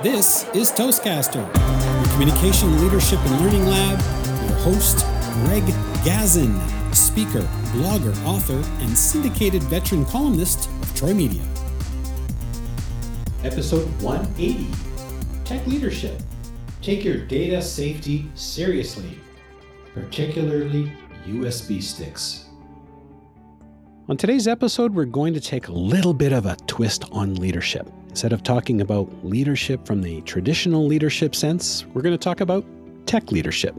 This is Toastcaster, your communication, leadership, and learning lab. Your host, Greg Gazin, speaker, blogger, author, and syndicated veteran columnist of Troy Media. Episode 180 Tech Leadership. Take your data safety seriously, particularly USB sticks. On today's episode, we're going to take a little bit of a twist on leadership. Instead of talking about leadership from the traditional leadership sense, we're going to talk about tech leadership.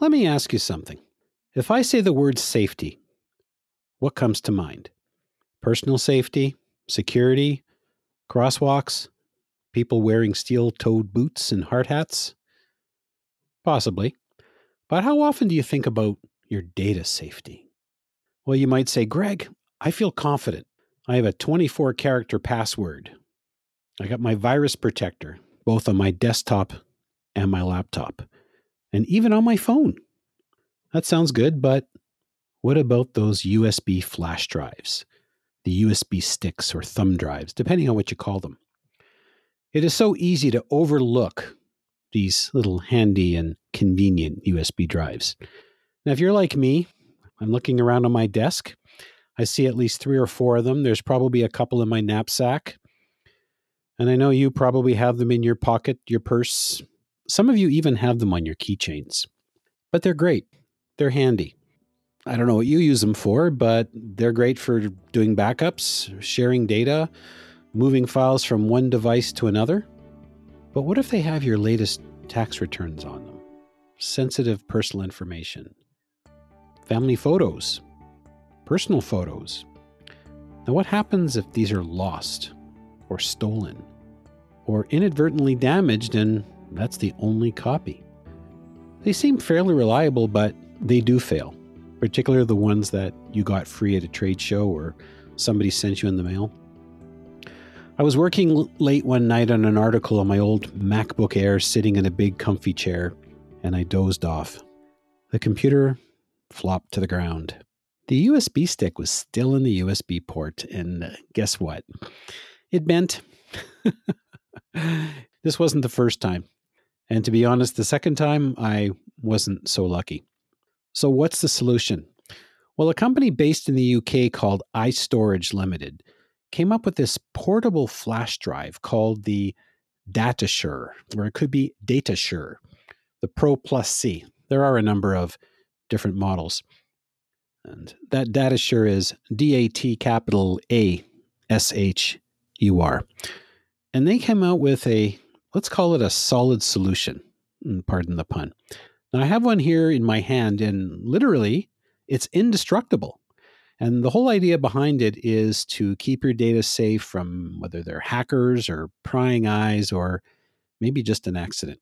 Let me ask you something. If I say the word safety, what comes to mind? Personal safety, security, crosswalks, people wearing steel toed boots and hard hats? Possibly. But how often do you think about your data safety? Well, you might say, Greg, I feel confident. I have a 24 character password. I got my virus protector, both on my desktop and my laptop, and even on my phone. That sounds good, but what about those USB flash drives? The USB sticks or thumb drives, depending on what you call them. It is so easy to overlook these little handy and convenient USB drives. Now, if you're like me, I'm looking around on my desk. I see at least three or four of them. There's probably a couple in my knapsack. And I know you probably have them in your pocket, your purse. Some of you even have them on your keychains. But they're great. They're handy. I don't know what you use them for, but they're great for doing backups, sharing data, moving files from one device to another. But what if they have your latest tax returns on them? Sensitive personal information family photos, personal photos. Now, what happens if these are lost or stolen or inadvertently damaged and that's the only copy? They seem fairly reliable, but they do fail, particularly the ones that you got free at a trade show or somebody sent you in the mail. I was working late one night on an article on my old MacBook Air sitting in a big comfy chair, and I dozed off. The computer flopped to the ground. The USB stick was still in the USB port, and uh, guess what? It bent. this wasn't the first time. And to be honest, the second time I wasn't so lucky. So, what's the solution? Well, a company based in the UK called iStorage Limited came up with this portable flash drive called the datAshur, or it could be datAshur, the Pro Plus C. There are a number of different models. That datAshur is D A T capital A S H U R. And they came out with a, let's call it a solid solution. Mm, pardon the pun. Now, I have one here in my hand, and literally, it's indestructible. And the whole idea behind it is to keep your data safe from whether they're hackers or prying eyes or maybe just an accident.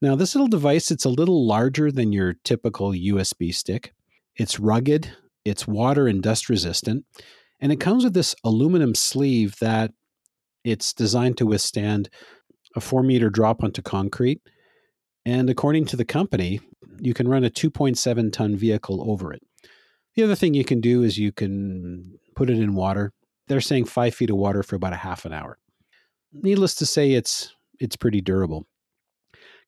Now, this little device, it's a little larger than your typical USB stick. It's rugged, it's water and dust resistant, and it comes with this aluminum sleeve that it's designed to withstand a four meter drop onto concrete. And according to the company, you can run a 2.7 ton vehicle over it. The other thing you can do is you can put it in water. They're saying five feet of water for about a half an hour. Needless to say, it's it's pretty durable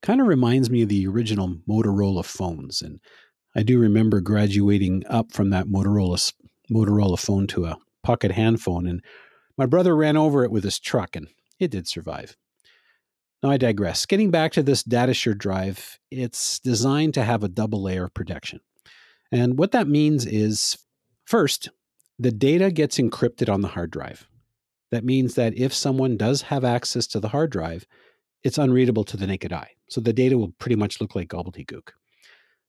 kind of reminds me of the original Motorola phones. And I do remember graduating up from that Motorola Motorola phone to a pocket hand phone, and my brother ran over it with his truck, and it did survive. Now I digress. Getting back to this datAshur drive, it's designed to have a double layer of protection. And what that means is first, the data gets encrypted on the hard drive. That means that if someone does have access to the hard drive, it's unreadable to the naked eye. So the data will pretty much look like gobbledygook.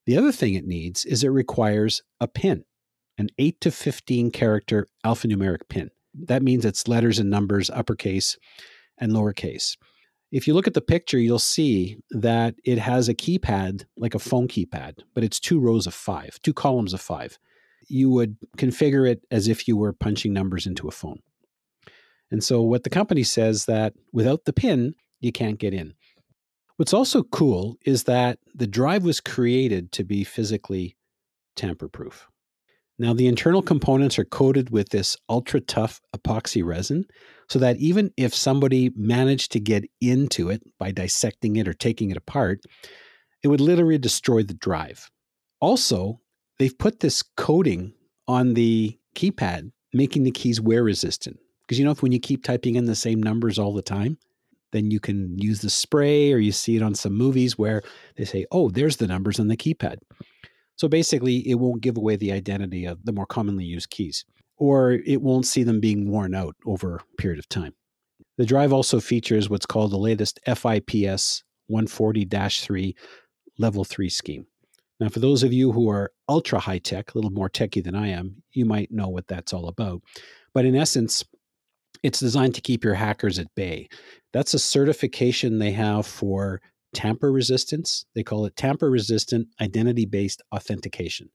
The other thing it needs is it requires a PIN, an 8 to 15 character alphanumeric PIN. That means it's letters and numbers, uppercase and lowercase. If you look at the picture, you'll see that it has a keypad like a phone keypad, but it's two rows of five, two columns of five. You would configure it as if you were punching numbers into a phone. And so what the company says that without the PIN, you can't get in. What's also cool is that the drive was created to be physically tamper proof. Now, the internal components are coated with this ultra tough epoxy resin so that even if somebody managed to get into it by dissecting it or taking it apart, it would literally destroy the drive. Also, they've put this coating on the keypad, making the keys wear resistant. Because you know, if when you keep typing in the same numbers all the time, then you can use the spray or you see it on some movies where they say, oh, there's the numbers on the keypad. So basically, it won't give away the identity of the more commonly used keys, or it won't see them being worn out over a period of time. The drive also features what's called the latest FIPS 140 3 Level 3 scheme. Now, for those of you who are ultra high tech, a little more techy than I am, you might know what that's all about. But in essence, it's designed to keep your hackers at bay. That's a certification they have for tamper resistance. They call it tamper resistant identity based authentication.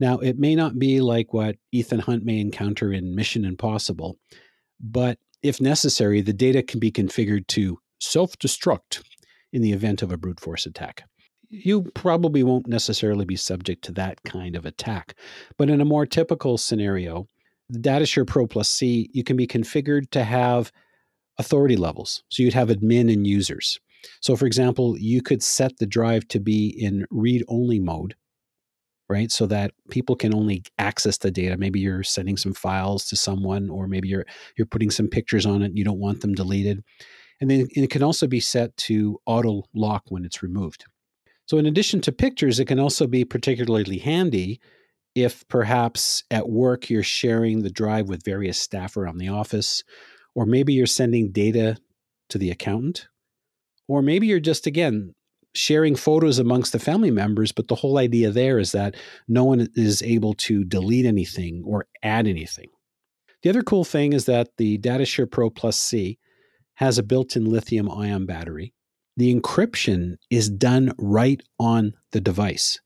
Now, it may not be like what Ethan Hunt may encounter in Mission Impossible, but if necessary, the data can be configured to self destruct in the event of a brute force attack. You probably won't necessarily be subject to that kind of attack, but in a more typical scenario, the datAshur Pro Plus C, you can be configured to have authority levels. So you'd have admin and users. So, for example, you could set the drive to be in read only mode, right? So that people can only access the data. Maybe you're sending some files to someone, or maybe you're you're putting some pictures on it. you don't want them deleted, and then it can also be set to auto lock when it's removed. So, in addition to pictures, it can also be particularly handy if perhaps at work you're sharing the drive with various staff around the office, or maybe you're sending data to the accountant or maybe you're just, again, sharing photos amongst the family members, but the whole idea there is that no one is able to delete anything or add anything. The other cool thing is that the datAshur Pro Plus C has a built in lithium ion battery. The encryption is done right on the device.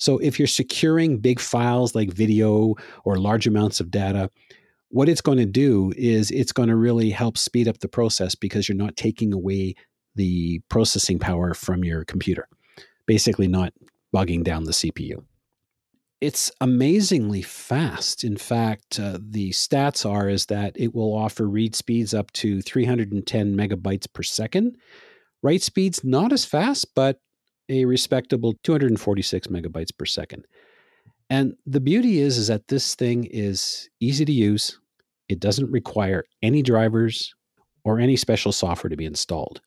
So if you're securing big files like video or large amounts of data, what it's going to do is it's going to really help speed up the process because you're not taking away the processing power from your computer, basically not bogging down the CPU. It's amazingly fast. In fact, uh, the stats are is that it will offer read speeds up to 310 megabytes per second. Write speeds not as fast, but a respectable 246 megabytes per second. And the beauty is is that this thing is easy to use. It doesn't require any drivers or any special software to be installed.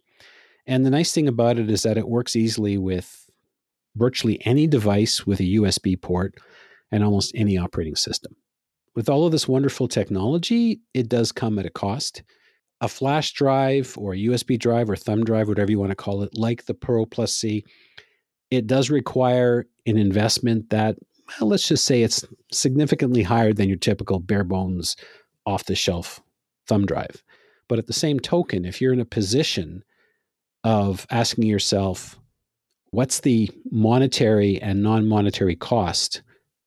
And the nice thing about it is that it works easily with virtually any device with a USB port and almost any operating system. With all of this wonderful technology, it does come at a cost. A flash drive or a USB drive or thumb drive, whatever you want to call it, like the Pro Plus C, it does require an investment that, well, let's just say it's significantly higher than your typical bare bones off the shelf thumb drive. But at the same token, if you're in a position of asking yourself, what's the monetary and non monetary cost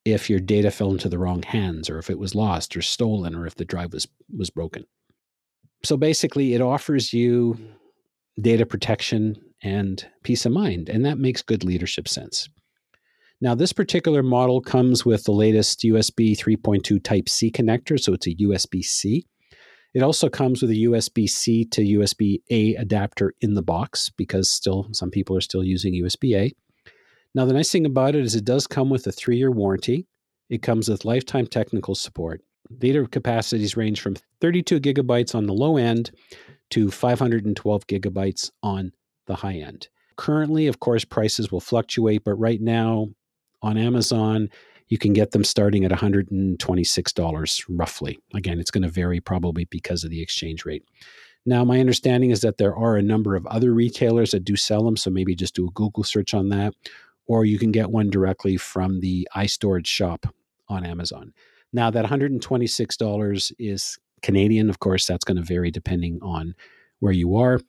if your data fell into the wrong hands or if it was lost or stolen or if the drive was, was broken? So basically, it offers you data protection and peace of mind, and that makes good leadership sense. Now, this particular model comes with the latest USB 3.2 Type C connector, so it's a USB C. It also comes with a USB C to USB A adapter in the box because still some people are still using USB A. Now, the nice thing about it is it does come with a three year warranty. It comes with lifetime technical support. Data capacities range from 32 gigabytes on the low end to 512 gigabytes on the high end. Currently, of course, prices will fluctuate, but right now on Amazon, you can get them starting at $126 roughly. Again, it's going to vary probably because of the exchange rate. Now, my understanding is that there are a number of other retailers that do sell them, so maybe just do a Google search on that, or you can get one directly from the iStorage shop on Amazon. Now, that $126 is Canadian. Of course, that's going to vary depending on where you are.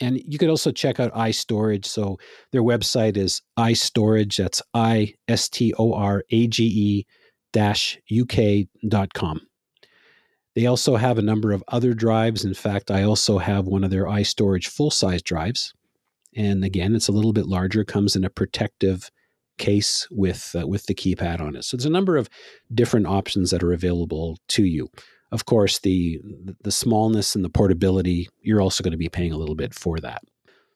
And you could also check out iStorage. So their website is iStorage. That's I S T O R A G E dash UK.com. They also have a number of other drives. In fact, I also have one of their iStorage full size drives. And again, it's a little bit larger, comes in a protective case with uh, with the keypad on it. So there's a number of different options that are available to you. Of course, the the smallness and the portability, you're also going to be paying a little bit for that.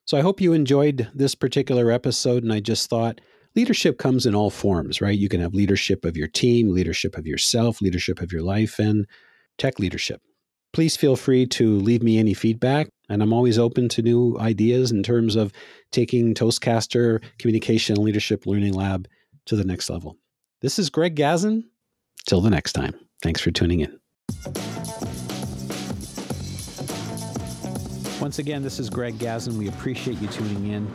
So I hope you enjoyed this particular episode and I just thought leadership comes in all forms, right? You can have leadership of your team, leadership of yourself, leadership of your life and tech leadership. Please feel free to leave me any feedback and I'm always open to new ideas in terms of taking Toastcaster Communication and Leadership Learning Lab to the next level. This is Greg Gazin. Till the next time. Thanks for tuning in. Once again, this is Greg Gazin. We appreciate you tuning in.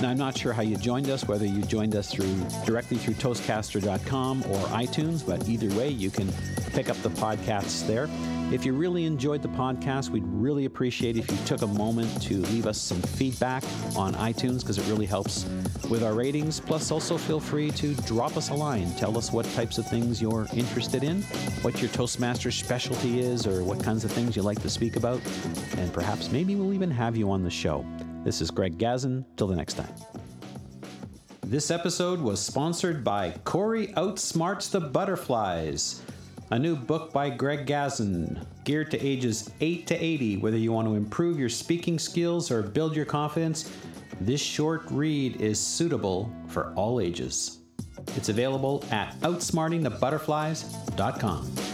Now, I'm not sure how you joined us, whether you joined us through directly through Toastcaster.com or iTunes, but either way, you can pick up the podcasts there. If you really enjoyed the podcast, we'd really appreciate if you took a moment to leave us some feedback on iTunes because it really helps with our ratings. Plus, also feel free to drop us a line. Tell us what types of things you're interested in, what your Toastmaster specialty is, or what kinds of things you like to speak about. And perhaps maybe we'll even have you on the show. This is Greg Gazin. Till the next time. This episode was sponsored by Corey Outsmarts the Butterflies a new book by Greg Gazin, geared to ages 8 to 80. Whether you want to improve your speaking skills or build your confidence, this short read is suitable for all ages. It's available at outsmartingthebutterflies.com.